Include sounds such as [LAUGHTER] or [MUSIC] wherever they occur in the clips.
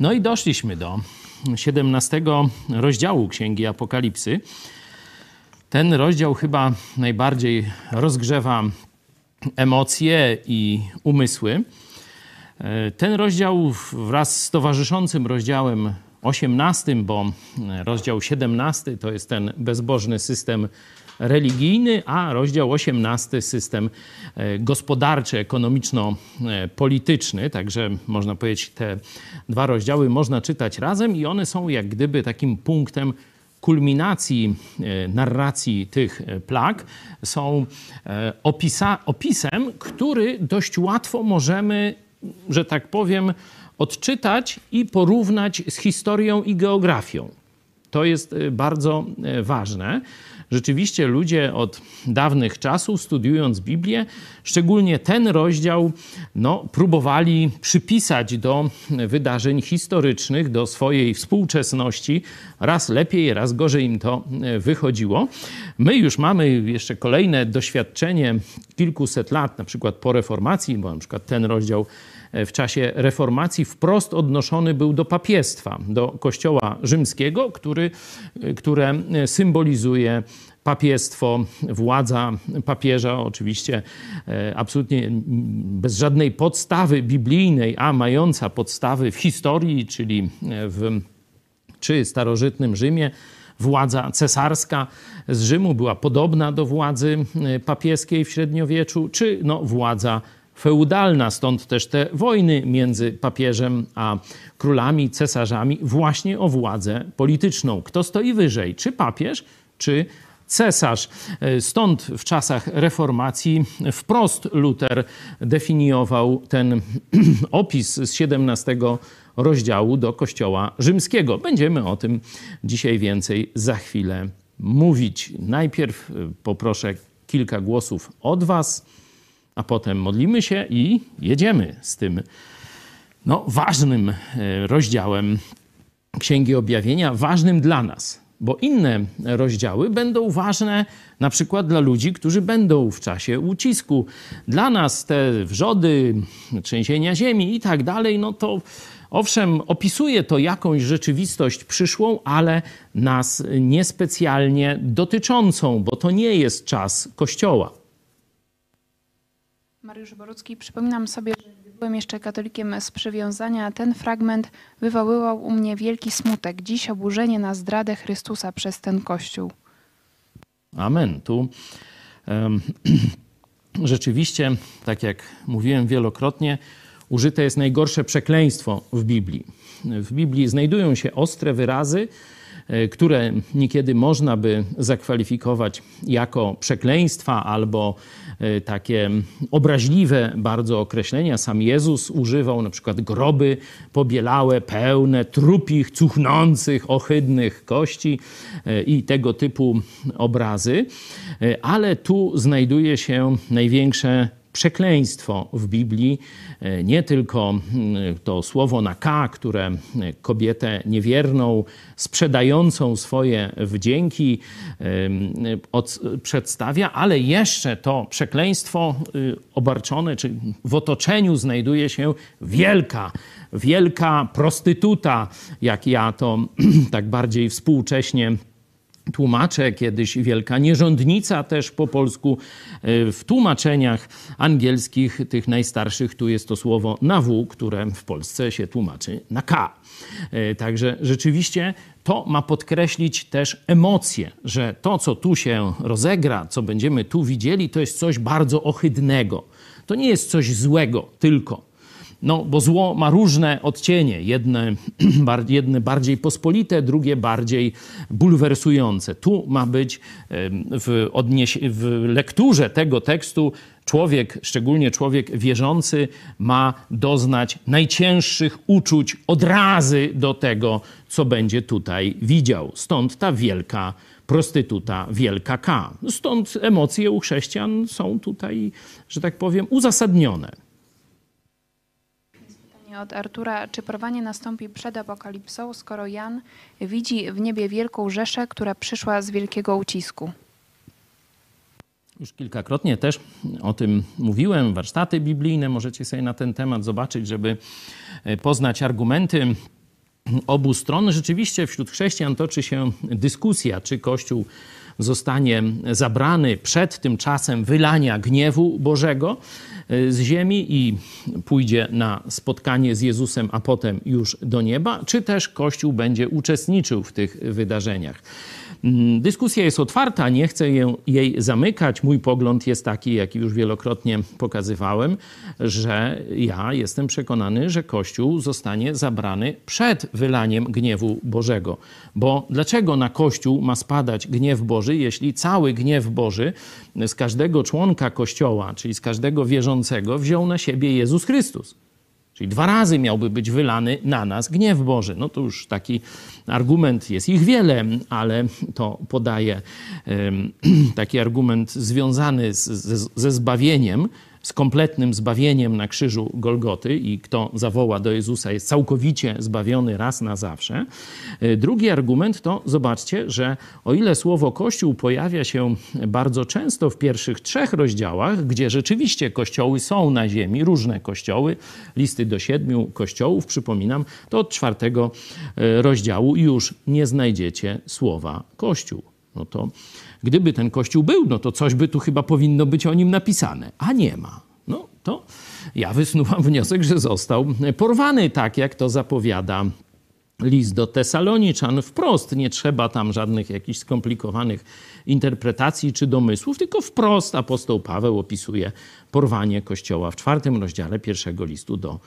No i doszliśmy do 17 rozdziału Księgi Apokalipsy. Ten rozdział chyba najbardziej rozgrzewa emocje i umysły. Ten rozdział wraz z towarzyszącym rozdziałem 18, bo rozdział 17 to jest ten bezbożny system religijny, a rozdział 18 system e, gospodarczy, ekonomiczno-polityczny. Także można powiedzieć, te dwa rozdziały można czytać razem i one są jak gdyby takim punktem kulminacji e, narracji tych e, plag są opisa, opisem, który dość łatwo możemy, że tak powiem, odczytać i porównać z historią i geografią. To jest bardzo ważne. Rzeczywiście ludzie od dawnych czasów, studiując Biblię, szczególnie ten rozdział, no, próbowali przypisać do wydarzeń historycznych, do swojej współczesności. Raz lepiej, raz gorzej im to e, wychodziło. My już mamy jeszcze kolejne doświadczenie kilkuset lat, na przykład po reformacji, bo na przykład ten rozdział w czasie reformacji wprost odnoszony był do papiestwa, do kościoła rzymskiego, który, e, które symbolizuje papiestwo, władza papieża, oczywiście e, absolutnie bez żadnej podstawy biblijnej, a mająca podstawy w historii, czyli w czy starożytnym Rzymie, władza cesarska z Rzymu była podobna do władzy e, papieskiej w średniowieczu, czy no, władza feudalna, stąd też te wojny między papieżem a królami, cesarzami, właśnie o władzę polityczną. Kto stoi wyżej, czy papież, czy cesarz. Stąd w czasach reformacji wprost Luter definiował ten [CLEARS THROAT] opis z XVII rozdziału do Kościoła Rzymskiego. Będziemy o tym dzisiaj więcej za chwilę mówić. Najpierw poproszę kilka głosów od Was, a potem modlimy się i jedziemy z tym no, ważnym e, rozdziałem Księgi Objawienia, ważnym dla nas bo inne rozdziały będą ważne na przykład dla ludzi, którzy będą w czasie ucisku. Dla nas te wrzody, trzęsienia ziemi i tak dalej, no to owszem, opisuje to jakąś rzeczywistość przyszłą, ale nas niespecjalnie dotyczącą, bo to nie jest czas Kościoła. Mariusz Borucki, przypominam sobie, że byłem jeszcze katolikiem z przywiązania, ten fragment wywoływał u mnie wielki smutek. Dziś oburzenie na zdradę Chrystusa przez ten Kościół. Amen. Tu um, [CLEARS THROAT] rzeczywiście, tak jak mówiłem wielokrotnie, użyte jest najgorsze przekleństwo w Biblii. W Biblii znajdują się ostre wyrazy, e, które niekiedy można by zakwalifikować jako przekleństwa albo takie obraźliwe bardzo określenia. Sam Jezus używał na przykład groby pobielałe, pełne trupich, cuchnących, ohydnych kości e, i tego typu obrazy. E, ale tu znajduje się największe przekleństwo w Biblii, e, nie tylko to słowo na K, które e, kobietę niewierną, sprzedającą swoje wdzięki przedstawia, ale jeszcze to przekleństwo obarczone, czy w otoczeniu znajduje się wielka, wielka prostytuta, jak ja to [CLEARS THROAT] tak bardziej współcześnie tłumaczę, kiedyś wielka nierządnica też po polsku. E, w tłumaczeniach angielskich, tych najstarszych, tu jest to słowo na W, które w Polsce się tłumaczy na K. E, także rzeczywiście to ma podkreślić też emocje, że to, co tu się rozegra, co będziemy tu widzieli, to jest coś bardzo ohydnego. To nie jest coś złego tylko. No, bo zło ma różne odcienie. Jedne, [CLEARS THROAT] jedne bardziej pospolite, drugie bardziej bulwersujące. Tu ma być w, odnieś- w lekturze tego tekstu człowiek, szczególnie człowiek wierzący, ma doznać najcięższych uczuć, odrazy do tego, co będzie tutaj widział. Stąd ta wielka prostytuta, wielka K. Stąd emocje u chrześcijan są tutaj, że tak powiem, uzasadnione od Artura. Czy porwanie nastąpi przed apokalipsą, skoro Jan widzi w niebie wielką rzeszę, która przyszła z wielkiego ucisku? Już kilkakrotnie też o tym mówiłem. Warsztaty biblijne możecie sobie na ten temat zobaczyć, żeby e, poznać argumenty obu stron. Rzeczywiście wśród chrześcijan toczy się dyskusja, czy Kościół zostanie zabrany przed tym czasem wylania gniewu Bożego y, z ziemi i pójdzie na spotkanie z Jezusem, a potem już do nieba, czy też Kościół będzie uczestniczył w tych wydarzeniach. Mm, dyskusja jest otwarta, nie chcę jej zamykać. Mój pogląd jest taki, jaki już wielokrotnie pokazywałem, że ja jestem przekonany, że Kościół zostanie zabrany przed wylaniem gniewu Bożego. Bo dlaczego na Kościół ma spadać gniew Boży, jeśli cały gniew Boży z każdego członka Kościoła, czyli z każdego wierzącego, wziął na siebie Jezus Chrystus? Czyli dwa razy miałby być wylany na nas gniew Boży. No to już taki argument, jest ich wiele, ale to podaje [CLEARS THROAT] taki argument związany z, z, ze zbawieniem, z kompletnym zbawieniem na krzyżu Golgoty i kto zawoła do Jezusa jest całkowicie zbawiony raz na zawsze. E, drugi argument to zobaczcie, że o ile słowo Kościół pojawia się bardzo często w pierwszych trzech rozdziałach, gdzie rzeczywiście kościoły są na ziemi, różne kościoły, listy do siedmiu kościołów, przypominam, to od czwartego e, rozdziału już nie znajdziecie słowa Kościół. No to Gdyby ten kościół był, no to coś by tu chyba powinno być o nim napisane, a nie ma. No to ja wysnuwam wniosek, że został porwany, tak jak to zapowiada list do Tesaloniczan wprost. Nie trzeba tam żadnych jakichś skomplikowanych interpretacji czy domysłów, tylko wprost apostoł Paweł opisuje porwanie Kościoła w czwartym rozdziale pierwszego listu do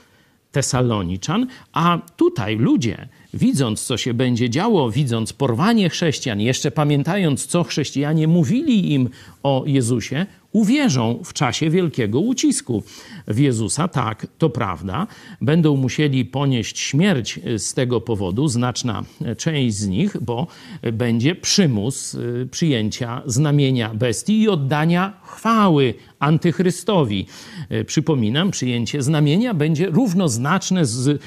Tesaloniczan, a tutaj ludzie, widząc co się będzie działo, widząc porwanie chrześcijan, jeszcze pamiętając co chrześcijanie mówili im o Jezusie, uwierzą w czasie wielkiego ucisku w Jezusa. Tak, to prawda. Będą musieli ponieść śmierć z tego powodu, znaczna część z nich, bo będzie przymus y, przyjęcia znamienia bestii i oddania chwały antychrystowi. Y, przypominam, przyjęcie znamienia będzie równoznaczne z y,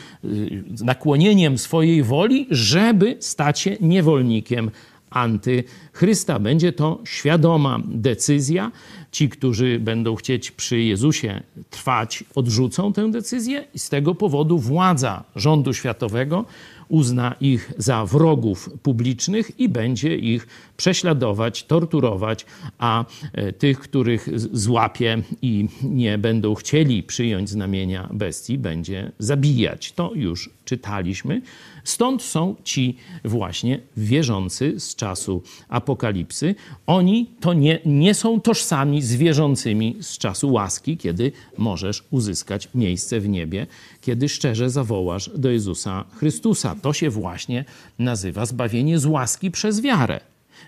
nakłonieniem swojej woli, żeby stać się niewolnikiem antychrysta. Będzie to świadoma decyzja. Ci, którzy będą chcieć przy Jezusie trwać, odrzucą tę decyzję i z tego powodu władza rządu światowego uzna ich za wrogów publicznych i będzie ich prześladować, torturować, a e, tych, których złapie i nie będą chcieli przyjąć znamienia bestii, będzie zabijać. To już czytaliśmy. Stąd są ci właśnie wierzący z czasu apokalipsy. Oni to nie, nie są tożsami z wierzącymi z czasu łaski, kiedy możesz uzyskać miejsce w niebie, kiedy szczerze zawołasz do Jezusa Chrystusa. To się właśnie nazywa zbawienie z łaski przez wiarę.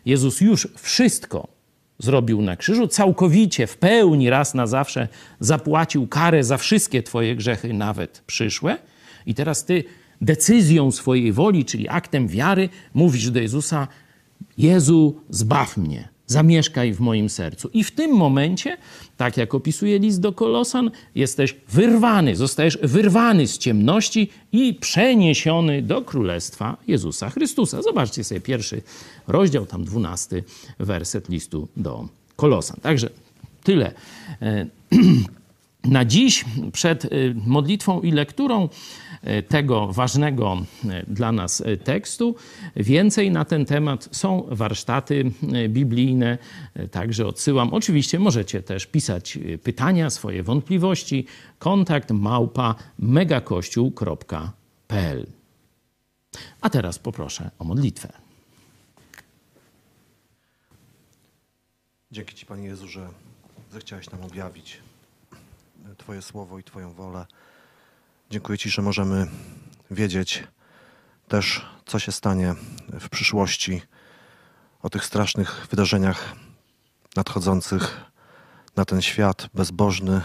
Jezus już wszystko zrobił na krzyżu, całkowicie, w pełni, raz na zawsze zapłacił karę za wszystkie Twoje grzechy, nawet przyszłe. I teraz Ty decyzją swojej woli, czyli aktem wiary, mówisz do Jezusa: Jezu, zbaw mnie, zamieszkaj w moim sercu. I w tym momencie, tak jak opisuje list do Kolosan, jesteś wyrwany, zostajesz wyrwany z ciemności i przeniesiony do królestwa Jezusa Chrystusa. Zobaczcie sobie pierwszy rozdział, tam dwunasty werset listu do Kolosan. Także tyle. E, [CLEARS THROAT] na dziś, przed e, modlitwą i lekturą, tego ważnego e, dla nas e, tekstu. Więcej na ten temat są warsztaty biblijne, także odsyłam. Oczywiście możecie też pisać pytania, swoje wątpliwości. Kontakt małpa megakościół.pl. A teraz poproszę o modlitwę. Dzięki Ci, Panie Jezu, że zechciałeś nam objawić Twoje słowo i Twoją wolę. Dziękuję Ci, że możemy wiedzieć też, co się stanie w przyszłości, o tych strasznych wydarzeniach nadchodzących na ten świat bezbożny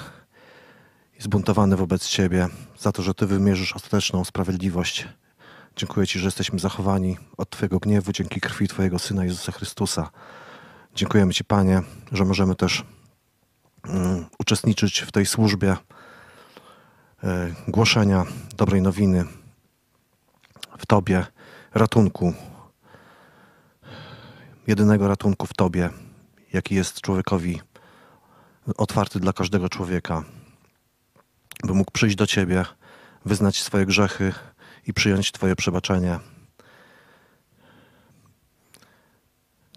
i zbuntowany wobec Ciebie, za to, że Ty wymierzysz ostateczną sprawiedliwość. Dziękuję Ci, że jesteśmy zachowani od Twojego gniewu dzięki krwi Twojego Syna Jezusa Chrystusa. Dziękujemy Ci, Panie, że możemy też um, uczestniczyć w tej służbie głoszenia dobrej nowiny w Tobie, ratunku, jedynego ratunku w Tobie, jaki jest człowiekowi otwarty dla każdego człowieka, by mógł przyjść do Ciebie, wyznać swoje grzechy i przyjąć Twoje przebaczenie.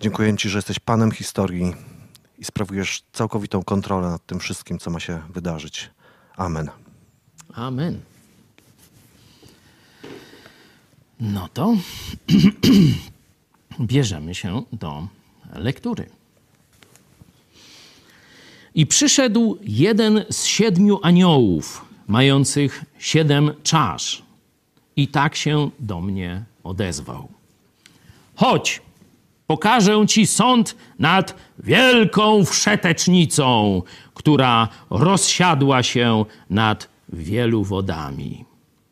Dziękuję Ci, że jesteś Panem historii i sprawujesz całkowitą kontrolę nad tym wszystkim, co ma się wydarzyć. Amen. Amen. No to [CLEARS THROAT] bierzemy się do lektury. I przyszedł jeden z siedmiu aniołów, mających siedem czasz, i tak się do mnie odezwał. Chodź, pokażę ci sąd nad wielką wszetecznicą, która rozsiadła się nad wielu wodami,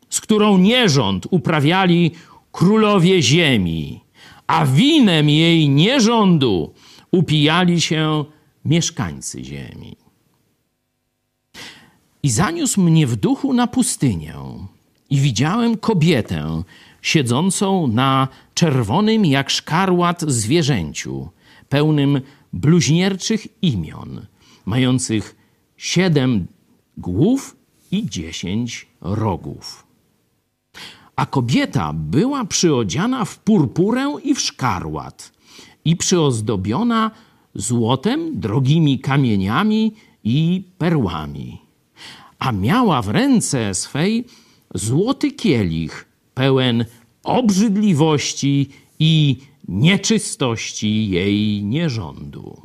z którą nierząd uprawiali królowie ziemi, a winem jej nierządu upijali się mieszkańcy ziemi. I zaniósł mnie w duchu na pustynię, i widziałem kobietę siedzącą na czerwonym jak szkarłat zwierzęciu, pełnym bluźnierczych imion, mających siedem głów i dziesięć rogów. A kobieta była przyodziana w purpurę i w szkarłat i przyozdobiona złotem, drogimi kamieniami i perłami. A miała w ręce swej złoty kielich pełen obrzydliwości i nieczystości jej nierządu.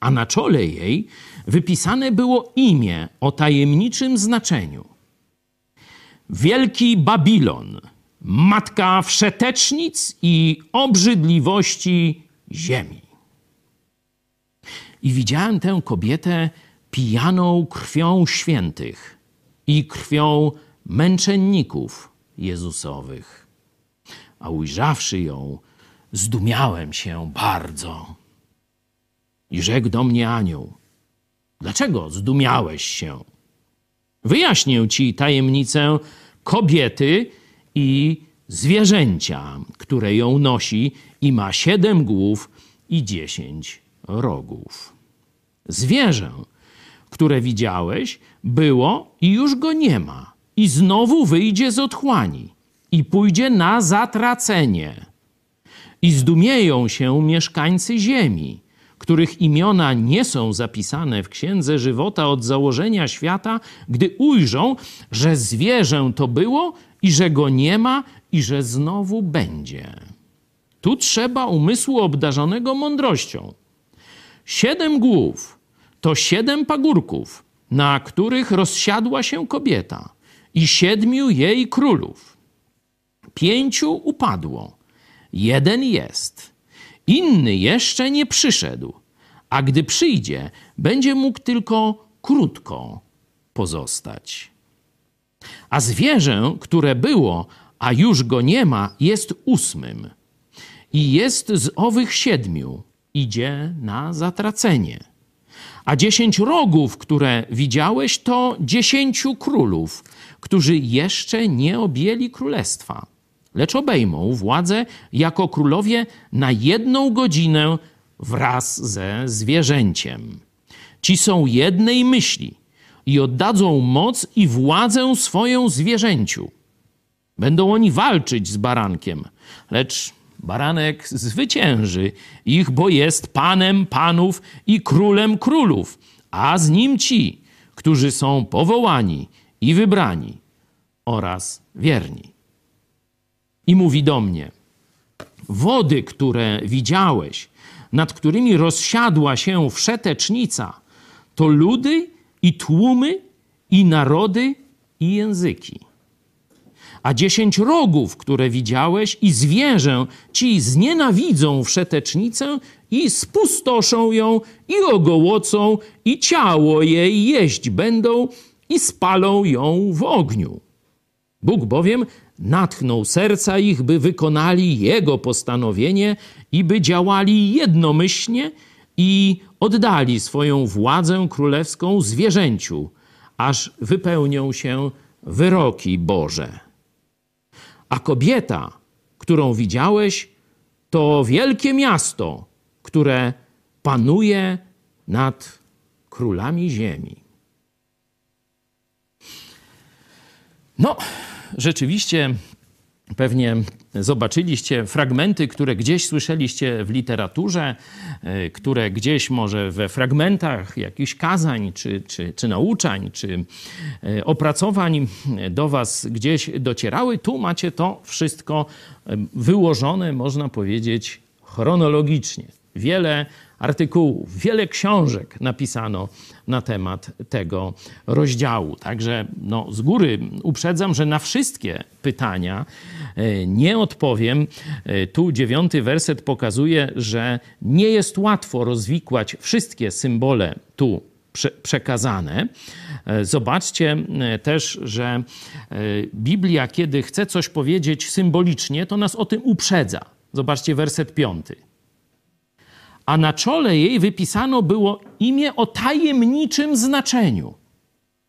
A na czole jej wypisane było imię o tajemniczym znaczeniu. Wielki Babilon, matka wszetecznic i obrzydliwości ziemi. I widziałem tę kobietę pijaną krwią świętych i krwią męczenników Jezusowych. A ujrzawszy ją, zdumiałem się bardzo. I rzekł do mnie anioł: Dlaczego zdumiałeś się? Wyjaśnię ci tajemnicę kobiety i zwierzęcia, które ją nosi i ma siedem głów i dziesięć rogów. Zwierzę, które widziałeś, było i już go nie ma, i znowu wyjdzie z otchłani i pójdzie na zatracenie. I zdumieją się mieszkańcy ziemi, których imiona nie są zapisane w księdze żywota od założenia świata, gdy ujrzą, że zwierzę to było i że go nie ma i że znowu będzie. Tu trzeba umysłu obdarzonego mądrością. Siedem głów to siedem pagórków, na których rozsiadła się kobieta i siedmiu jej królów. Pięciu upadło, jeden jest, inny jeszcze nie przyszedł, a gdy przyjdzie, będzie mógł tylko krótko pozostać. A zwierzę, które było, a już go nie ma, jest ósmym. I jest z owych siedmiu, idzie na zatracenie. A dziesięć rogów, które widziałeś, to dziesięciu królów, którzy jeszcze nie objęli królestwa, lecz obejmą władzę jako królowie na jedną godzinę wraz ze zwierzęciem. Ci są jednej myśli i oddadzą moc i władzę swoją zwierzęciu. Będą oni walczyć z barankiem, lecz baranek zwycięży ich, bo jest panem panów i królem królów, a z nim ci, którzy są powołani i wybrani oraz wierni. I mówi do mnie: Wody, które widziałeś, nad którymi rozsiadła się wszetecznica, to ludy i tłumy i narody i języki. A dziesięć rogów, które widziałeś, i zwierzę ci znienawidzą wszetecznicę i spustoszą ją i ogołocą i ciało jej jeść będą i spalą ją w ogniu. Bóg bowiem natchnął serca ich, by wykonali Jego postanowienie i by działali jednomyślnie i oddali swoją władzę królewską zwierzęciu, aż wypełnią się wyroki Boże. A kobieta, którą widziałeś, to wielkie miasto, które panuje nad królami ziemi. No, rzeczywiście Pewnie zobaczyliście fragmenty, które gdzieś słyszeliście w literaturze, e, które gdzieś może we fragmentach jakichś kazań, czy, czy, czy nauczań, czy e, opracowań do Was gdzieś docierały. Tu macie to wszystko e, wyłożone, można powiedzieć, chronologicznie. Wiele artykułów, wiele książek napisano na temat tego rozdziału. Także no, z góry uprzedzam, że na wszystkie pytania e, nie odpowiem. E, tu dziewiąty werset pokazuje, że nie jest łatwo rozwikłać wszystkie symbole tu przekazane. E, zobaczcie też, że Biblia, kiedy chce coś powiedzieć symbolicznie, to nas o tym uprzedza. Zobaczcie werset piąty a na czole jej wypisano było imię o tajemniczym znaczeniu.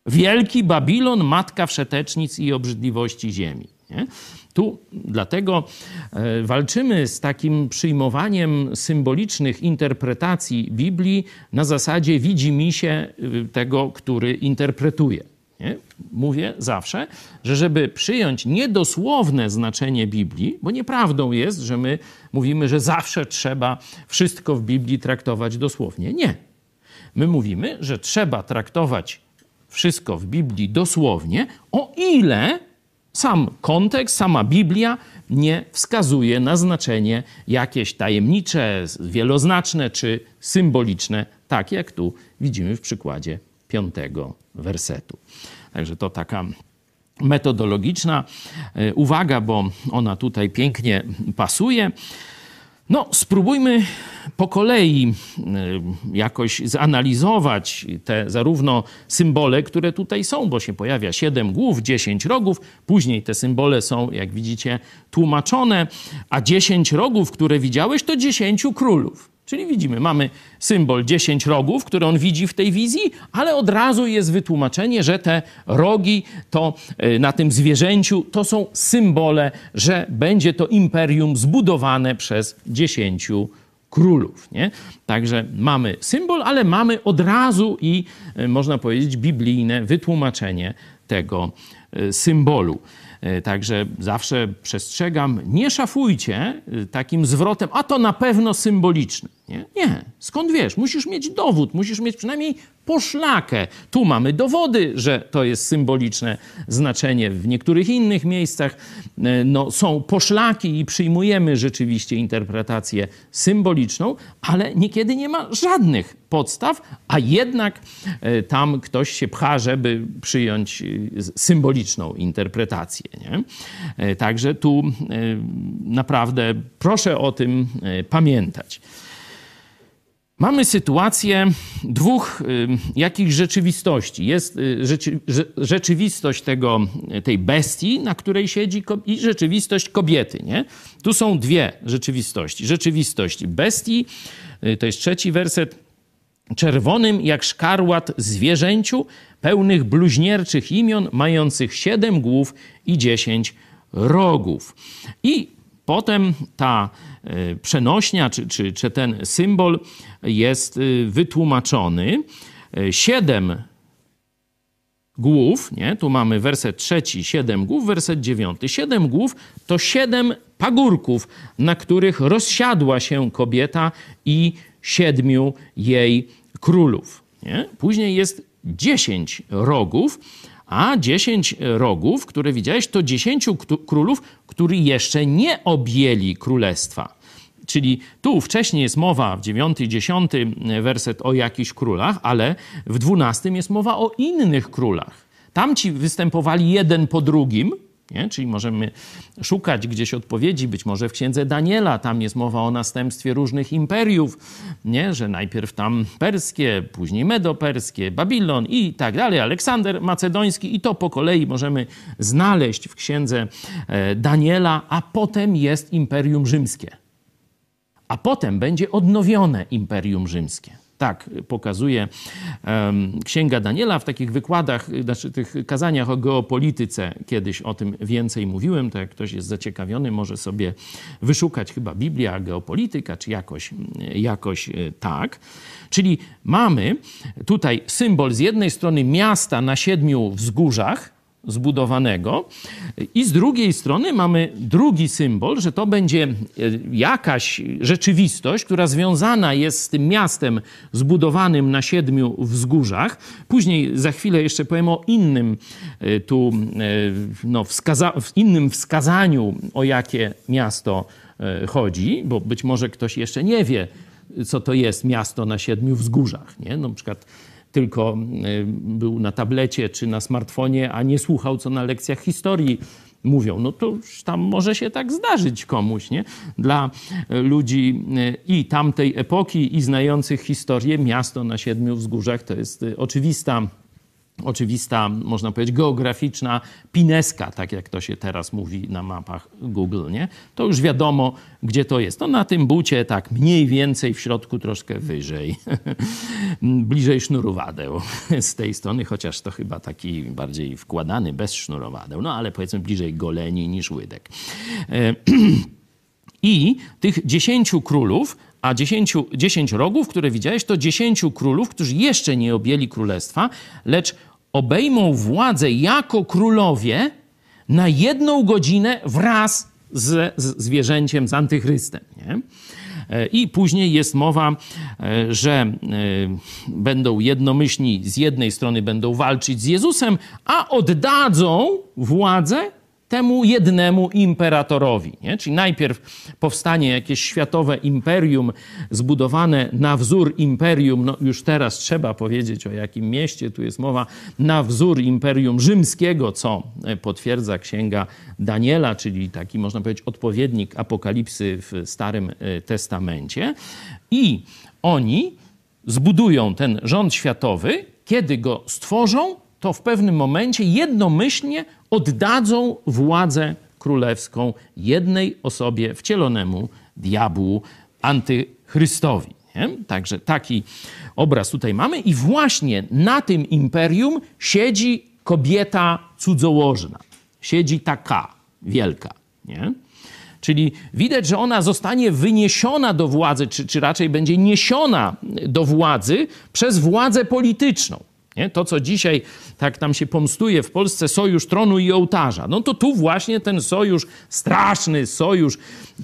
Wielki Babilon, matka wszetecznic i obrzydliwości ziemi. Nie? Tu dlatego e, walczymy z takim przyjmowaniem symbolicznych interpretacji Biblii na zasadzie widzi mi się y, tego, który interpretuje. Nie? Mówię zawsze, że żeby przyjąć niedosłowne znaczenie Biblii, bo nieprawdą jest, że my mówimy, że zawsze trzeba wszystko w Biblii traktować dosłownie. Nie. My mówimy, że trzeba traktować wszystko w Biblii dosłownie, o ile sam kontekst, sama Biblia nie wskazuje na znaczenie jakieś tajemnicze, wieloznaczne czy symboliczne, tak jak tu widzimy w przykładzie piątego wersetu. Także to taka metodologiczna e, uwaga, bo ona tutaj pięknie pasuje. No, spróbujmy po kolei e, jakoś zanalizować te zarówno symbole, które tutaj są, bo się pojawia siedem głów, dziesięć rogów, później te symbole są, jak widzicie, tłumaczone, a dziesięć rogów, które widziałeś, to dziesięciu królów. Czyli widzimy, mamy symbol 10 rogów, który on widzi w tej wizji, ale od razu jest wytłumaczenie, że te rogi to e, na tym zwierzęciu to są symbole, że będzie to imperium zbudowane przez 10 królów. Nie? Także mamy symbol, ale mamy od razu i e, można powiedzieć biblijne wytłumaczenie tego e, symbolu. Także zawsze przestrzegam, nie szafujcie takim zwrotem, a to na pewno symboliczne. Nie? nie. Skąd wiesz? Musisz mieć dowód, musisz mieć przynajmniej poszlakę. Tu mamy dowody, że to jest symboliczne znaczenie. W niektórych innych miejscach e, no, są poszlaki i przyjmujemy rzeczywiście interpretację symboliczną, ale niekiedy nie ma żadnych podstaw, a jednak e, tam ktoś się pcha, żeby przyjąć e, symboliczną interpretację. Nie? Także tu naprawdę proszę o tym pamiętać. Mamy sytuację dwóch y, jakichś rzeczywistości. Jest y, rzeczy, rzeczywistość tego, tej bestii, na której siedzi, i rzeczywistość kobiety. Nie? Tu są dwie rzeczywistości. Rzeczywistość bestii, y, to jest trzeci werset, czerwonym jak szkarłat zwierzęciu, pełnych bluźnierczych imion, mających siedem głów i dziesięć rogów. I potem ta E, przenośnia, czy, czy, czy ten symbol jest e, wytłumaczony. E, siedem głów, nie? tu mamy werset trzeci, siedem głów, werset dziewiąty. Siedem głów to siedem pagórków, na których rozsiadła się kobieta i siedmiu jej królów. Nie? Później jest dziesięć rogów, a dziesięć rogów, które widziałeś, to dziesięciu królów, którzy jeszcze nie objęli królestwa. Czyli tu wcześniej jest mowa w 9 i 10 werset o jakichś królach, ale w 12 jest mowa o innych królach. Tamci występowali jeden po drugim, nie? Czyli możemy szukać gdzieś odpowiedzi, być może w księdze Daniela, tam jest mowa o następstwie różnych imperiów, nie? że najpierw tam perskie, później medoperskie, Babilon i tak dalej, Aleksander Macedoński i to po kolei możemy znaleźć w księdze e, Daniela, a potem jest Imperium Rzymskie. A potem będzie odnowione Imperium Rzymskie. Tak pokazuje Księga Daniela w takich wykładach, znaczy tych kazaniach o geopolityce. Kiedyś o tym więcej mówiłem, to jak ktoś jest zaciekawiony, może sobie wyszukać chyba Biblia, geopolityka, czy jakoś, jakoś e, tak. Czyli mamy tutaj symbol z jednej strony miasta na siedmiu wzgórzach, zbudowanego. I z drugiej strony mamy drugi symbol, że to będzie e, jakaś rzeczywistość, która związana jest z tym miastem zbudowanym na siedmiu wzgórzach. Później za chwilę jeszcze powiem o innym e, tu e, no, wskaza- innym wskazaniu, o jakie miasto chodzi, bo być może ktoś jeszcze nie wie, co to jest miasto na siedmiu wzgórzach. Nie? No, na przykład tylko y, był na tablecie czy na smartfonie, a nie słuchał, co na lekcjach historii mówią. No to już tam może się tak zdarzyć komuś, nie? Dla ludzi y, i tamtej epoki, i znających historię, miasto na siedmiu wzgórzach to jest y, oczywista oczywista, można powiedzieć, geograficzna pineska, tak jak to się teraz mówi na mapach Google, nie? To już wiadomo, gdzie to jest. No na tym bucie tak mniej więcej w środku troszkę wyżej, [LAUGHS] bliżej sznurowadeł [LAUGHS] z tej strony, chociaż to chyba taki bardziej wkładany, bez sznurowadeł, no ale powiedzmy bliżej goleni niż łydek. E, [CLEARS THROAT] I tych dziesięciu królów a dziesięciu, dziesięć rogów, które widziałeś, to dziesięciu królów, którzy jeszcze nie objęli królestwa, lecz obejmą władzę jako królowie na jedną godzinę wraz z, z zwierzęciem, z antychrystem. Nie? E, I później jest mowa, e, że e, będą jednomyślni, z jednej strony będą walczyć z Jezusem, a oddadzą władzę temu jednemu imperatorowi. Nie? Czyli najpierw powstanie jakieś światowe imperium zbudowane na wzór imperium, no już teraz trzeba powiedzieć o jakim mieście, tu jest mowa, na wzór imperium rzymskiego, co potwierdza księga Daniela, czyli taki można powiedzieć odpowiednik apokalipsy w Starym e, Testamencie. I oni zbudują ten rząd światowy, kiedy go stworzą, to w pewnym momencie jednomyślnie oddadzą władzę królewską jednej osobie wcielonemu diabłu, antychrystowi. Nie? Także taki obraz tutaj mamy i właśnie na tym imperium siedzi kobieta cudzołożna. Siedzi taka wielka. Nie? Czyli widać, że ona zostanie wyniesiona do władzy, czy, czy raczej będzie niesiona do władzy przez władzę polityczną. Nie? To, co dzisiaj tak tam się pomstuje w Polsce, sojusz tronu i ołtarza. No to tu właśnie ten sojusz, straszny sojusz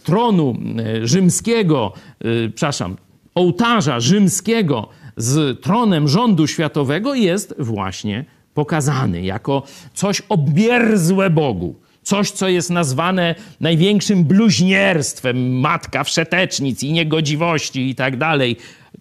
tronu e, rzymskiego, yy, przepraszam, ołtarza rzymskiego z tronem rządu światowego jest właśnie pokazany jako coś obierzłe Bogu. Coś, co jest nazwane największym bluźnierstwem, matka wszetecznic i niegodziwości i tak dalej.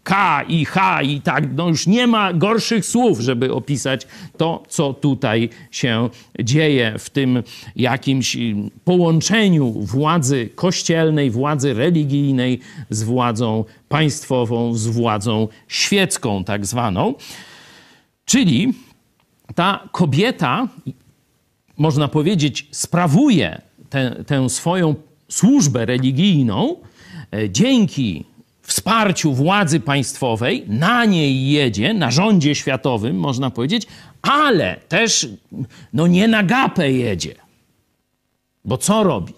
K i H i tak, no już nie ma gorszych słów, żeby opisać to, co tutaj się dzieje w tym jakimś połączeniu władzy kościelnej, władzy religijnej z władzą państwową, z władzą świecką tak zwaną. Czyli ta kobieta, można powiedzieć, sprawuje tę, tę swoją służbę religijną e, dzięki wsparciu władzy państwowej, na niej jedzie, na rządzie światowym, można powiedzieć, ale też no nie na gapę jedzie. Bo co robi?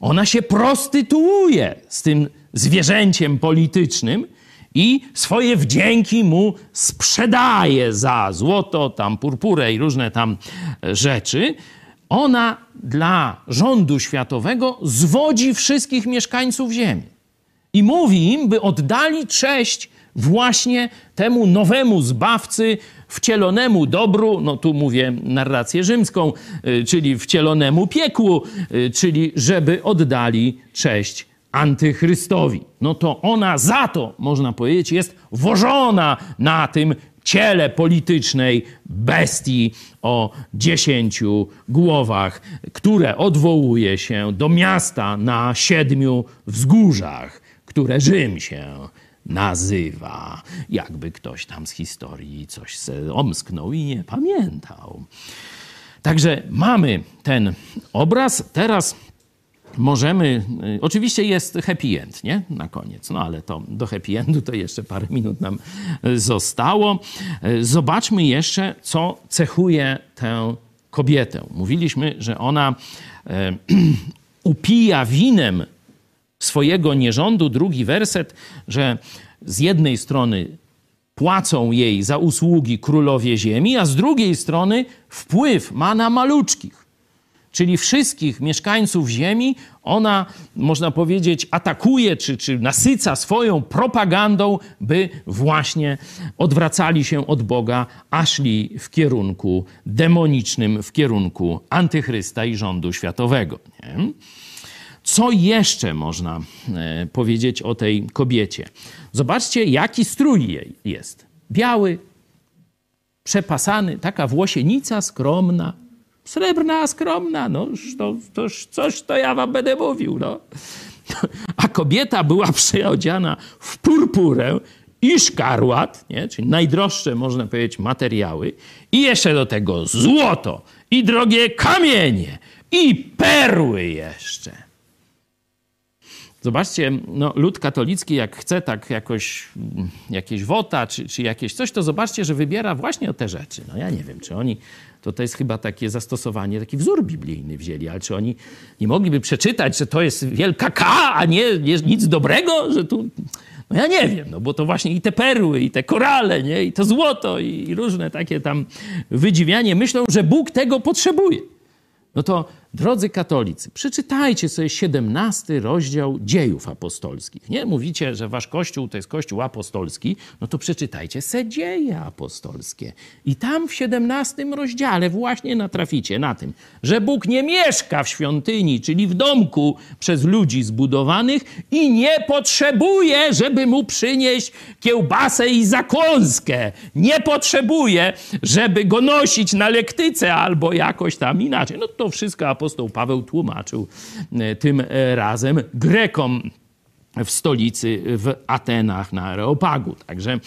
Ona się prostytuuje z tym zwierzęciem politycznym i swoje wdzięki mu sprzedaje za złoto, tam purpurę i różne tam rzeczy. Ona dla rządu światowego zwodzi wszystkich mieszkańców ziemi i mówi im, by oddali cześć właśnie temu nowemu zbawcy, wcielonemu dobru, no tu mówię narrację rzymską, y, czyli wcielonemu piekłu, y, czyli żeby oddali cześć antychrystowi. No to ona za to, można powiedzieć, jest wożona na tym ciele politycznej bestii o dziesięciu głowach, które odwołuje się do miasta na siedmiu wzgórzach które Rzym się nazywa. Jakby ktoś tam z historii coś se omsknął i nie pamiętał. Także mamy ten obraz. Teraz możemy. Y, oczywiście jest happy end, nie? Na koniec. No ale to do happy endu to jeszcze parę minut nam y, zostało. Y, zobaczmy jeszcze, co cechuje tę kobietę. Mówiliśmy, że ona [CLEARS THROAT] upija winem swojego nierządu, drugi werset, że z jednej strony płacą jej za usługi królowie ziemi, a z drugiej strony wpływ ma na maluczkich. Czyli wszystkich mieszkańców ziemi ona, można powiedzieć, atakuje czy, czy nasyca swoją propagandą, by właśnie odwracali się od Boga, a szli w kierunku demonicznym, w kierunku antychrysta i rządu światowego. Nie? Co jeszcze można e, powiedzieć o tej kobiecie? Zobaczcie, jaki strój jej jest. Biały, przepasany, taka włosienica skromna, srebrna, skromna, no to, to coś to ja wam będę mówił, no. [LAUGHS] A kobieta była przeodziana w purpurę i szkarłat, nie? czyli najdroższe, można powiedzieć, materiały, i jeszcze do tego złoto, i drogie kamienie, i perły jeszcze. Zobaczcie, no, lud katolicki, jak chce tak jakoś jakieś wota czy, czy jakieś coś, to zobaczcie, że wybiera właśnie te rzeczy. No ja nie wiem, czy oni, to to jest chyba takie zastosowanie, taki wzór biblijny wzięli, ale czy oni nie mogliby przeczytać, że to jest wielka K, a nie, nic dobrego, że tu... No ja nie wiem, no bo to właśnie i te perły, i te korale, nie? i to złoto, i różne takie tam wydziwianie myślą, że Bóg tego potrzebuje. No to Drodzy katolicy, przeczytajcie sobie 17 rozdział dziejów apostolskich. Nie mówicie, że wasz kościół to jest kościół apostolski, no to przeczytajcie se dzieje apostolskie. I tam w 17 rozdziale właśnie natraficie na tym, że Bóg nie mieszka w świątyni, czyli w domku przez ludzi zbudowanych i nie potrzebuje, żeby mu przynieść kiełbasę i zakąskę. Nie potrzebuje, żeby go nosić na lektyce albo jakoś tam inaczej. No to wszystko apostolskie apostoł Paweł tłumaczył e, tym e, razem Grekom w stolicy w Atenach na Areopagu. Także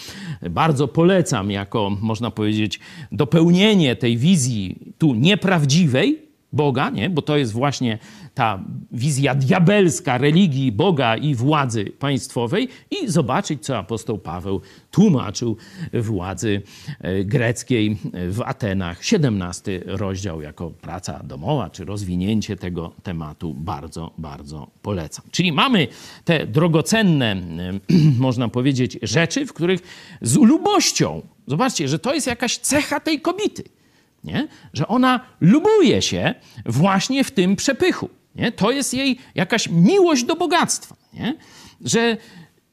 bardzo polecam jako, można powiedzieć, dopełnienie tej wizji tu nieprawdziwej Boga, nie? bo to jest właśnie ta wizja diabelska religii Boga i władzy państwowej i zobaczyć, co apostoł Paweł tłumaczył władzy e, greckiej w Atenach. 17 rozdział jako praca domowa, czy rozwinięcie tego tematu bardzo, bardzo polecam. Czyli mamy te drogocenne, [CLEARS THROAT] można powiedzieć, rzeczy, w których z lubością, zobaczcie, że to jest jakaś cecha tej kobiety, nie? że ona lubuje się właśnie w tym przepychu. Nie? To jest jej jakaś miłość do bogactwa. Nie? Że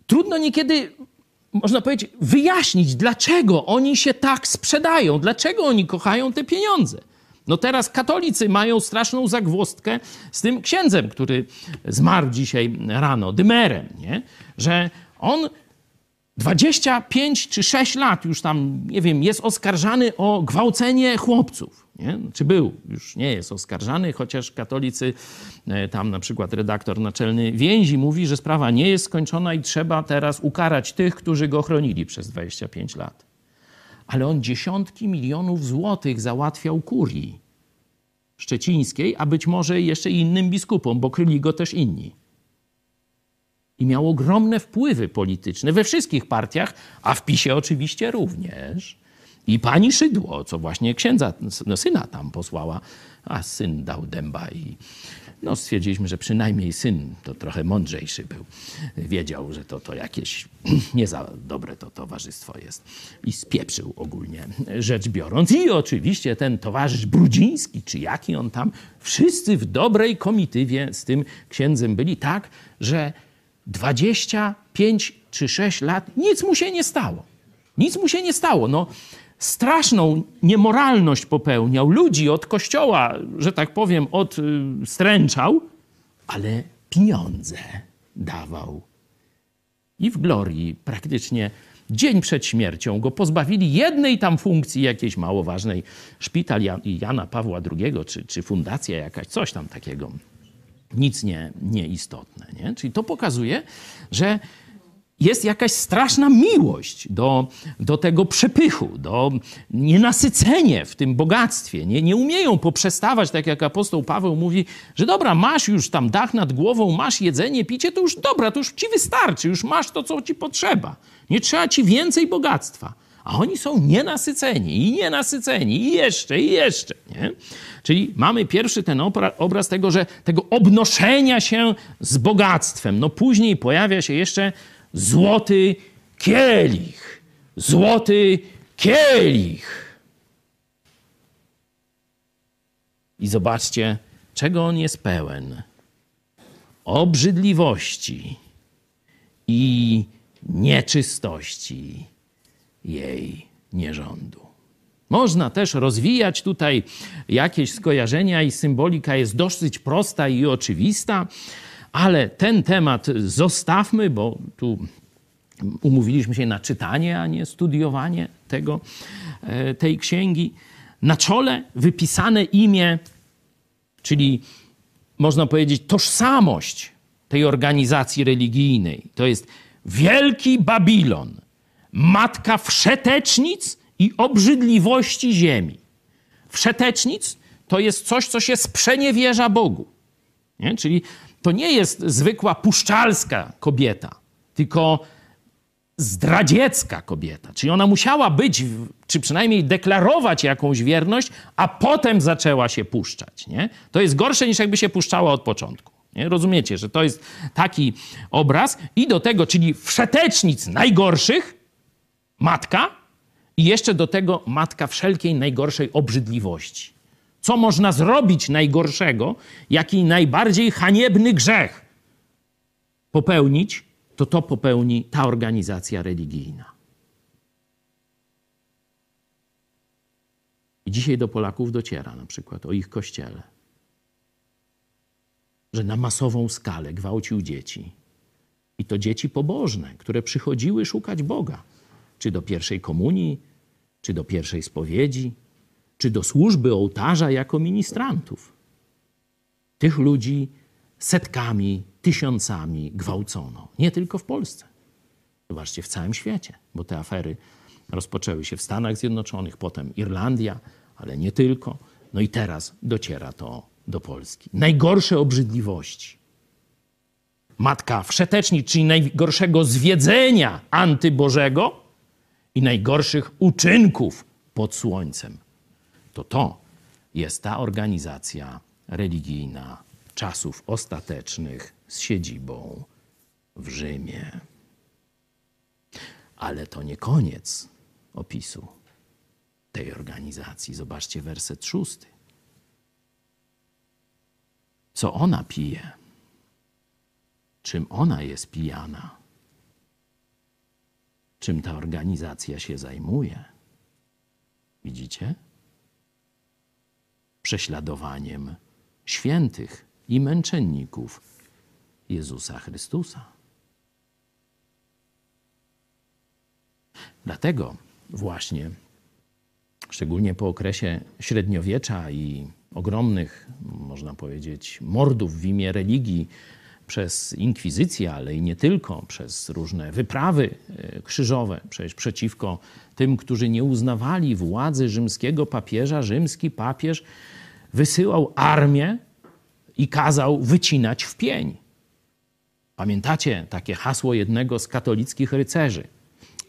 trudno niekiedy, można powiedzieć, wyjaśnić, dlaczego oni się tak sprzedają, dlaczego oni kochają te pieniądze. No teraz katolicy mają straszną zagwostkę z tym księdzem, który zmarł dzisiaj rano, Dymerem, nie? że on 25 czy 6 lat już tam, nie wiem, jest oskarżany o gwałcenie chłopców. Nie? Czy był, już nie jest oskarżany, chociaż katolicy, e, tam na przykład redaktor naczelny więzi mówi, że sprawa nie jest skończona i trzeba teraz ukarać tych, którzy go chronili przez 25 lat. Ale on dziesiątki milionów złotych załatwiał kurii szczecińskiej, a być może jeszcze innym biskupom, bo kryli go też inni i miał ogromne wpływy polityczne we wszystkich partiach, a w PiSie oczywiście również. I pani Szydło, co właśnie księdza, no, syna tam posłała, a syn dał dęba i no, stwierdziliśmy, że przynajmniej syn to trochę mądrzejszy był. Wiedział, że to, to jakieś [CLEARS THROAT] nie za dobre to towarzystwo jest. I spieprzył ogólnie rzecz biorąc. I oczywiście ten towarzysz Brudziński, czy jaki on tam, wszyscy w dobrej komitywie z tym księdzem byli tak, że 25 czy 6 lat nic mu się nie stało. Nic mu się nie stało. No, straszną niemoralność popełniał, ludzi od kościoła, że tak powiem, odstręczał, ale pieniądze dawał. I w glorii praktycznie dzień przed śmiercią go pozbawili jednej tam funkcji jakiejś mało ważnej. Szpital Jana Pawła II, czy, czy fundacja jakaś, coś tam takiego nic nie, nieistotne. Nie? Czyli to pokazuje, że jest jakaś straszna miłość do, do tego przepychu, do nienasycenie w tym bogactwie. Nie, nie umieją poprzestawać, tak jak apostoł Paweł mówi, że dobra, masz już tam dach nad głową, masz jedzenie, picie, to już dobra, to już ci wystarczy, już masz to, co ci potrzeba. Nie trzeba ci więcej bogactwa. A oni są nienasyceni i nienasyceni i jeszcze, i jeszcze. Nie? Czyli mamy pierwszy ten obraz tego, że tego obnoszenia się z bogactwem. No później pojawia się jeszcze złoty kielich. złoty kielich. I zobaczcie, czego on jest pełen: obrzydliwości i nieczystości jej nierządu. Można też rozwijać tutaj jakieś skojarzenia i symbolika jest dosyć prosta i oczywista, ale ten temat zostawmy, bo tu umówiliśmy się na czytanie, a nie studiowanie tego, e, tej księgi. Na czole wypisane imię, czyli można powiedzieć tożsamość tej organizacji religijnej. To jest Wielki Babilon, matka wszetecznic i obrzydliwości ziemi. Wszetecznic to jest coś, co się sprzeniewierza Bogu. Nie? Czyli to nie jest zwykła puszczalska kobieta, tylko zdradziecka kobieta. Czyli ona musiała być, czy przynajmniej deklarować jakąś wierność, a potem zaczęła się puszczać. Nie? To jest gorsze niż jakby się puszczała od początku. Nie? Rozumiecie, że to jest taki obraz. I do tego, czyli wszetecznic najgorszych, matka, i jeszcze do tego matka wszelkiej najgorszej obrzydliwości. Co można zrobić najgorszego, jaki najbardziej haniebny grzech popełnić, to to popełni ta organizacja religijna. I dzisiaj do Polaków dociera na przykład o ich kościele, że na masową skalę gwałcił dzieci. I to dzieci pobożne, które przychodziły szukać Boga, czy do pierwszej komunii, czy do pierwszej spowiedzi, czy do służby ołtarza jako ministrantów. Tych ludzi setkami, tysiącami gwałcono. Nie tylko w Polsce. Zobaczcie, w całym świecie, bo te afery rozpoczęły się w Stanach Zjednoczonych, potem Irlandia, ale nie tylko. No i teraz dociera to do Polski. Najgorsze obrzydliwości. Matka wszeteczni, czyli najgorszego zwiedzenia antybożego i najgorszych uczynków pod słońcem. To to jest ta organizacja religijna czasów ostatecznych z siedzibą w Rzymie. Ale to nie koniec opisu tej organizacji. Zobaczcie werset szósty. Co ona pije? Czym ona jest pijana? Czym ta organizacja się zajmuje? Widzicie? Prześladowaniem świętych i męczenników Jezusa Chrystusa. Dlatego właśnie, szczególnie po okresie średniowiecza i ogromnych, można powiedzieć, mordów w imię religii przez inkwizycję, ale i nie tylko, przez różne wyprawy e, krzyżowe, przecież przeciwko tym, którzy nie uznawali władzy rzymskiego papieża, rzymski papież wysyłał armię i kazał wycinać w pień. Pamiętacie takie hasło jednego z katolickich rycerzy?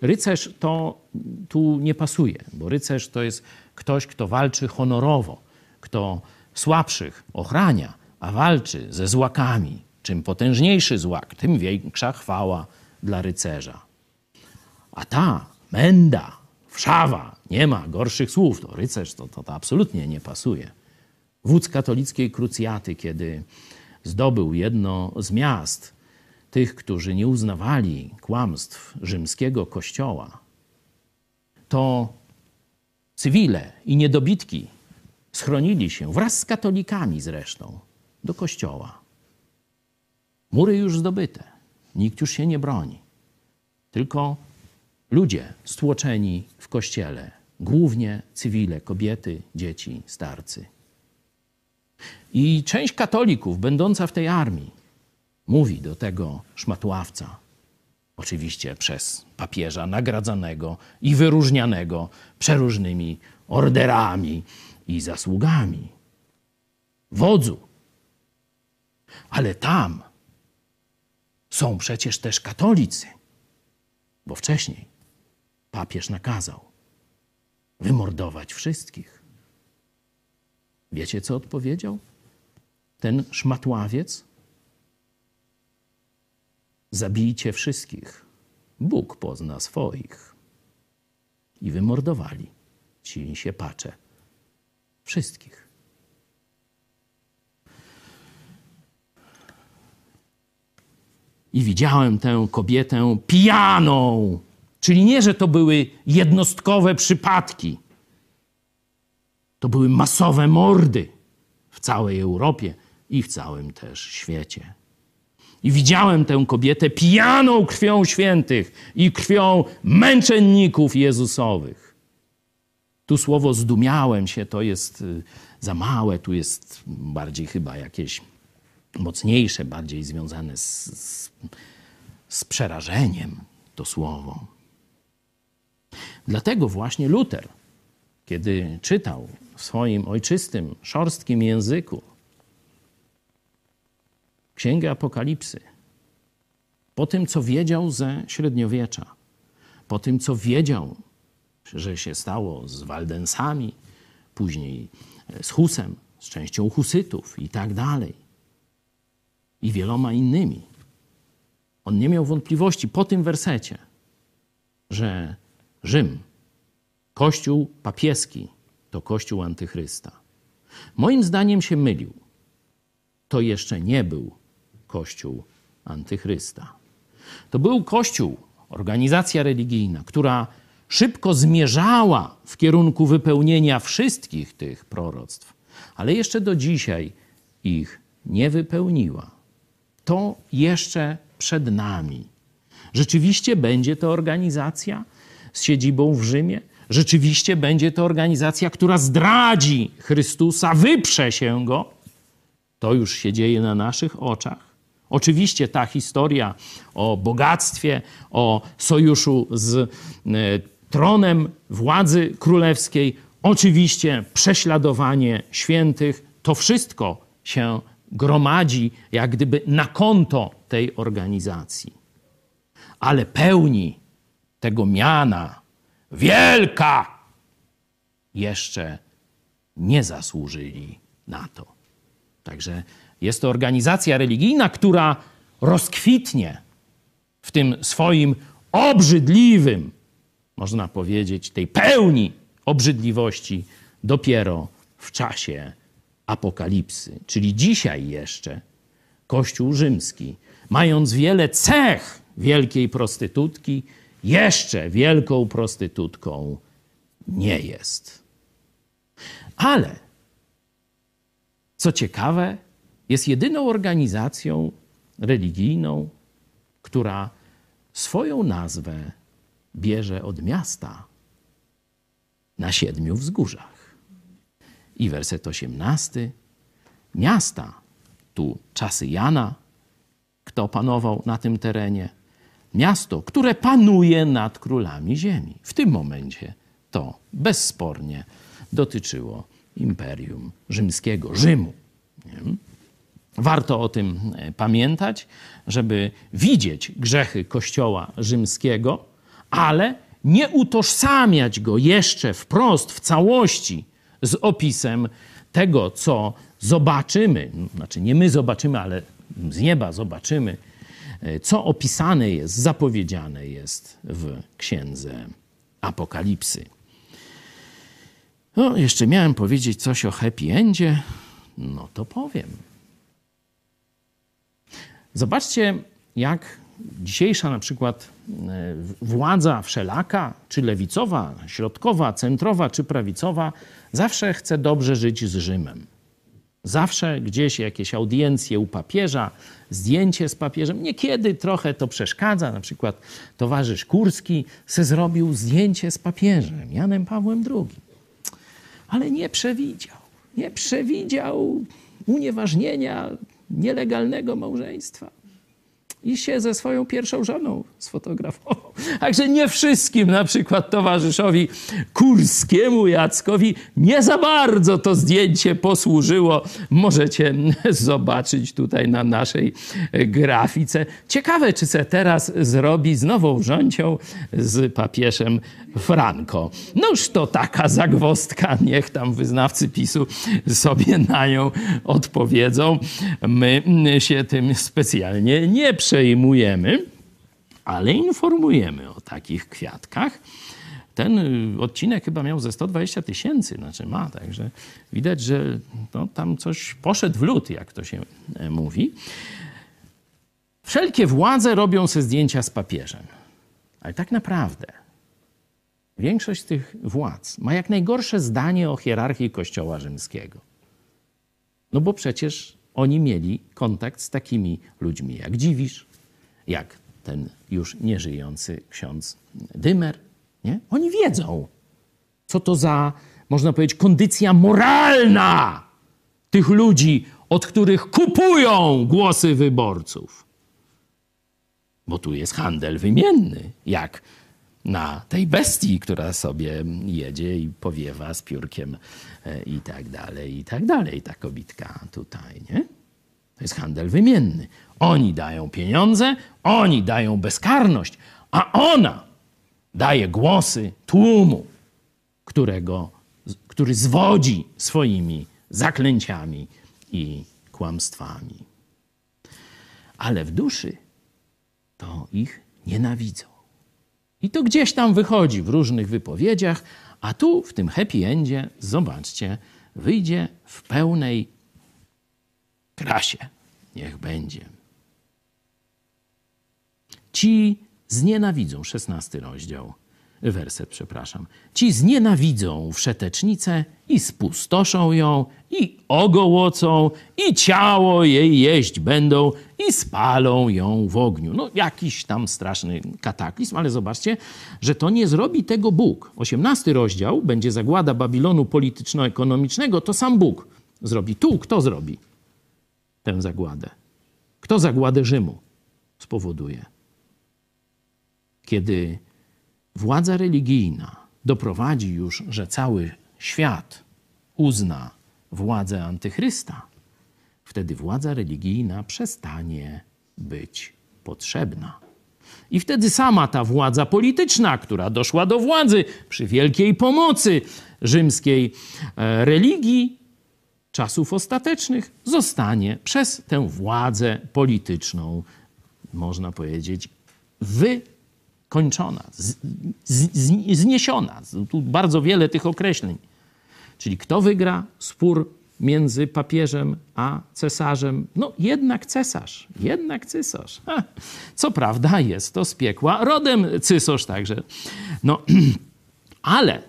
Rycerz to tu nie pasuje, bo rycerz to jest ktoś, kto walczy honorowo, kto słabszych ochrania, a walczy ze złakami. Czym potężniejszy złak, tym większa chwała dla rycerza. A ta menda, wszawa, nie ma gorszych słów, to rycerz to, to, to absolutnie nie pasuje wódz katolickiej krucjaty, kiedy zdobył jedno z miast, tych, którzy nie uznawali kłamstw rzymskiego kościoła, to cywile i niedobitki schronili się wraz z katolikami zresztą do kościoła. Mury już zdobyte, nikt już się nie broni, tylko ludzie stłoczeni w kościele, głównie cywile, kobiety, dzieci, starcy. I część katolików, będąca w tej armii, mówi do tego szmatławca, oczywiście przez papieża nagradzanego i wyróżnianego przeróżnymi orderami i zasługami. Wodzu. Ale tam są przecież też katolicy, bo wcześniej papież nakazał wymordować wszystkich. Wiecie, co odpowiedział? ten szmatławiec? Zabijcie wszystkich. Bóg pozna swoich. i wymordowali ci siepacze. Wszystkich. I widziałem tę kobietę pijaną. Czyli nie, że to były jednostkowe przypadki. To były masowe mordy w całej Europie i w całym też świecie. I widziałem tę kobietę pijaną krwią świętych i krwią męczenników Jezusowych. Tu słowo zdumiałem się, to jest y, za małe, tu jest bardziej chyba jakieś mocniejsze, bardziej związane z, z, z przerażeniem to słowo. Dlatego właśnie Luter, kiedy czytał w swoim ojczystym, szorstkim języku Księgę Apokalipsy, po tym, co wiedział ze średniowiecza, po tym, co wiedział, że się stało z Waldensami, później z Husem, z częścią Husytów i tak dalej, i wieloma innymi. On nie miał wątpliwości po tym wersecie, że Rzym, Kościół papieski, to Kościół antychrysta. Moim zdaniem się mylił. To jeszcze nie był Kościół antychrysta. To był Kościół, organizacja religijna, która szybko zmierzała w kierunku wypełnienia wszystkich tych proroctw, ale jeszcze do dzisiaj ich nie wypełniła. To jeszcze przed nami. Rzeczywiście będzie to organizacja z siedzibą w Rzymie, rzeczywiście będzie to organizacja, która zdradzi Chrystusa, wyprze się go. To już się dzieje na naszych oczach. Oczywiście ta historia o bogactwie, o sojuszu z e, tronem władzy królewskiej, oczywiście prześladowanie świętych, to wszystko się gromadzi jak gdyby na konto tej organizacji. Ale pełni tego miana wielka jeszcze nie zasłużyli na to. Także jest to organizacja religijna, która rozkwitnie w tym swoim obrzydliwym, można powiedzieć, tej pełni obrzydliwości dopiero w czasie apokalipsy. Czyli dzisiaj jeszcze Kościół rzymski, mając wiele cech wielkiej prostytutki, jeszcze wielką prostytutką nie jest. Ale co ciekawe, jest jedyną organizacją religijną, która swoją nazwę bierze od miasta na siedmiu wzgórzach. I werset osiemnasty. Miasta, tu czasy Jana, kto panował na tym terenie, miasto, które panuje nad królami ziemi. W tym momencie to bezspornie dotyczyło Imperium Rzymskiego, Rzymu. Warto o tym e, pamiętać, żeby widzieć grzechy Kościoła rzymskiego, ale nie utożsamiać go jeszcze wprost, w całości z opisem tego, co zobaczymy, znaczy nie my zobaczymy, ale z nieba zobaczymy, e, co opisane jest, zapowiedziane jest w księdze Apokalipsy. No, jeszcze miałem powiedzieć coś o happy endzie, no to powiem. Zobaczcie, jak dzisiejsza na przykład e, władza wszelaka, czy lewicowa, środkowa, centrowa, czy prawicowa, zawsze chce dobrze żyć z Rzymem. Zawsze gdzieś jakieś audiencje u papieża, zdjęcie z papieżem. Niekiedy trochę to przeszkadza. Na przykład towarzysz Kurski se zrobił zdjęcie z papieżem, Janem Pawłem II. Ale nie przewidział, nie przewidział unieważnienia nielegalnego małżeństwa i się ze swoją pierwszą żoną sfotografował. Także nie wszystkim, na przykład towarzyszowi Kurskiemu Jackowi, nie za bardzo to zdjęcie posłużyło. Możecie [LAUGHS] zobaczyć tutaj na naszej grafice. Ciekawe, czy se teraz zrobi z nową rządzią z papieżem Franco. Noż to taka zagwostka, niech tam wyznawcy PiSu sobie na nią odpowiedzą. My się tym specjalnie nie przejmujemy, ale informujemy o takich kwiatkach. ten y, odcinek chyba miał ze 120 tysięcy, znaczy ma, także widać, że no, tam coś poszedł w lód, jak to się e, mówi. Wszelkie władze robią sobie zdjęcia z papieżem. Ale tak naprawdę większość z tych władz ma jak najgorsze zdanie o hierarchii Kościoła rzymskiego. No bo przecież oni mieli kontakt z takimi ludźmi jak Dziwisz, jak ten już nieżyjący ksiądz Dymer. Nie? Oni wiedzą, co to za, można powiedzieć, kondycja moralna tych ludzi, od których kupują głosy wyborców. Bo tu jest handel wymienny, jak na tej bestii, która sobie jedzie i powiewa z piórkiem e, i tak dalej, i tak dalej, ta kobitka tutaj, nie? To jest handel wymienny. Oni dają pieniądze, oni dają bezkarność, a ona daje głosy tłumu, którego, który zwodzi swoimi zaklęciami i kłamstwami. Ale w duszy to ich nienawidzą. I to gdzieś tam wychodzi w różnych wypowiedziach, a tu w tym happy endzie, zobaczcie, wyjdzie w pełnej krasie. Niech będzie. Ci znienawidzą, szesnasty rozdział, werset, przepraszam. Ci znienawidzą wszetecznicę i spustoszą ją, i ogołocą, i ciało jej jeść będą, i spalą ją w ogniu. No, jakiś tam straszny kataklizm, ale zobaczcie, że to nie zrobi tego Bóg. Osiemnasty rozdział będzie zagłada Babilonu polityczno-ekonomicznego, to sam Bóg zrobi. Tu kto zrobi tę zagładę? Kto zagładę Rzymu spowoduje? Kiedy władza religijna doprowadzi już, że cały świat uzna władzę antychrysta, wtedy władza religijna przestanie być potrzebna. I wtedy sama ta władza polityczna, która doszła do władzy przy wielkiej pomocy rzymskiej e, religii czasów ostatecznych, zostanie przez tę władzę polityczną, można powiedzieć, wy kończona, zniesiona. Tu bardzo wiele tych określeń. Czyli kto wygra spór między papieżem a cesarzem? No jednak cesarz, jednak cesarz. Co prawda jest to z piekła rodem cesarz także. No, [CLEARS THROAT] ale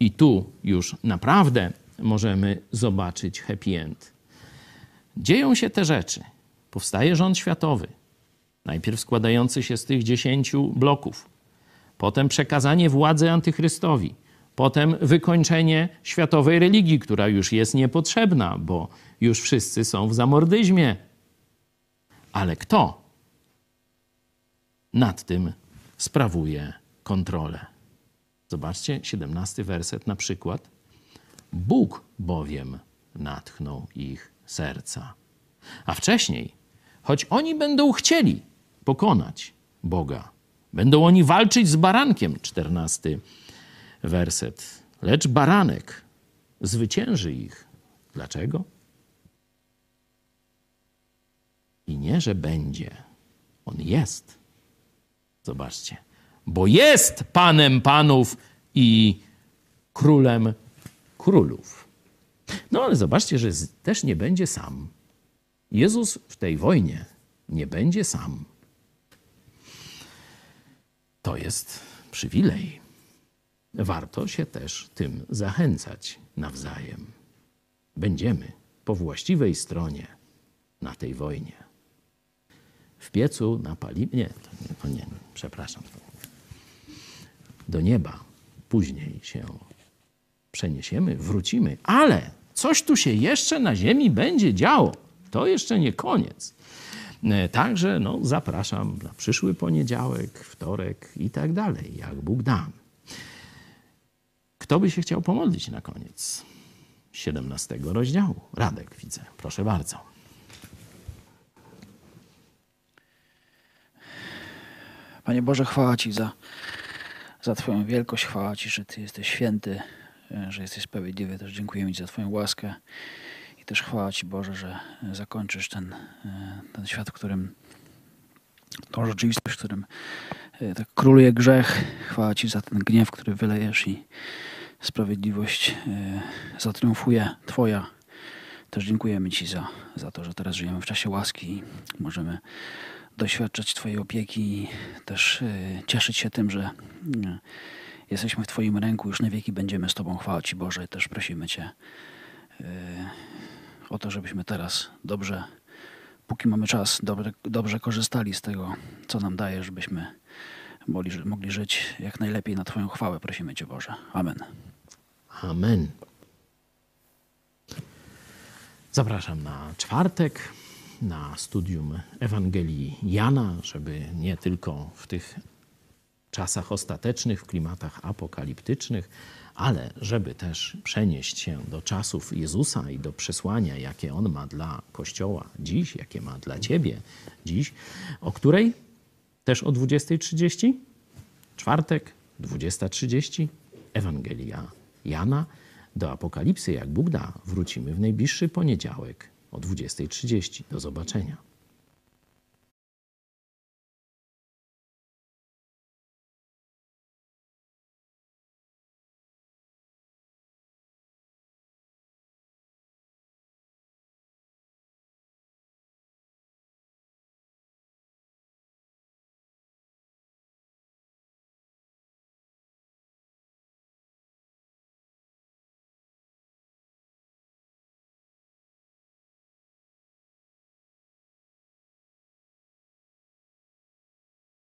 i tu już naprawdę możemy zobaczyć happy end. Dzieją się te rzeczy. Powstaje rząd światowy Najpierw składający się z tych dziesięciu bloków, potem przekazanie władzy antychrystowi, potem wykończenie światowej religii, która już jest niepotrzebna, bo już wszyscy są w zamordyzmie. Ale kto nad tym sprawuje kontrolę? Zobaczcie, 17 werset na przykład. Bóg bowiem natchnął ich serca. A wcześniej, choć oni będą chcieli, pokonać Boga. Będą oni walczyć z barankiem, czternasty werset. Lecz baranek zwycięży ich. Dlaczego? I nie, że będzie. On jest. Zobaczcie. Bo jest Panem Panów i Królem Królów. No ale zobaczcie, że też nie będzie sam. Jezus w tej wojnie nie będzie sam. To jest przywilej. Warto się też tym zachęcać nawzajem. Będziemy po właściwej stronie na tej wojnie. W piecu to nie, to nie przepraszam. Do nieba później się przeniesiemy, wrócimy, ale coś tu się jeszcze na ziemi będzie działo. To jeszcze nie koniec. E, także no, zapraszam na przyszły poniedziałek, wtorek i tak dalej, jak Bóg da. Kto by się chciał pomodlić na koniec 17 rozdziału? Radek widzę. Proszę bardzo. Panie Boże, chwała Ci za, za Twoją wielkość, chwała Ci, że Ty jesteś święty, e, że jesteś sprawiedliwy. Też dziękujemy Ci za Twoją łaskę. I też chwała Ci Boże, że zakończysz ten, e, ten świat, w którym tą rzeczywistość, w którym e, tak króluje grzech. Chwała Ci za ten gniew, który wylejesz i sprawiedliwość e, zatriumfuje Twoja. Też dziękujemy Ci za, za to, że teraz żyjemy w czasie łaski i możemy doświadczać Twojej opieki i też e, cieszyć się tym, że e, jesteśmy w Twoim ręku, już na wieki będziemy z Tobą. Chwała Ci Boże. Też prosimy Cię e, o to, żebyśmy teraz dobrze, póki mamy czas, dobrze, dobrze korzystali z tego, co nam daje, żebyśmy mogli, mogli żyć jak najlepiej na Twoją chwałę. Prosimy Cię Boże. Amen. Amen. Zapraszam na czwartek na studium Ewangelii Jana, żeby nie tylko w tych czasach ostatecznych, w klimatach apokaliptycznych, ale żeby też przenieść się do czasów Jezusa i do przesłania, jakie On ma dla Kościoła dziś, jakie ma dla Ciebie dziś, o której też o 20.30, czwartek, 20.30, Ewangelia Jana. Do Apokalipsy, jak Bóg da, wrócimy w najbliższy poniedziałek o 20.30. Do zobaczenia.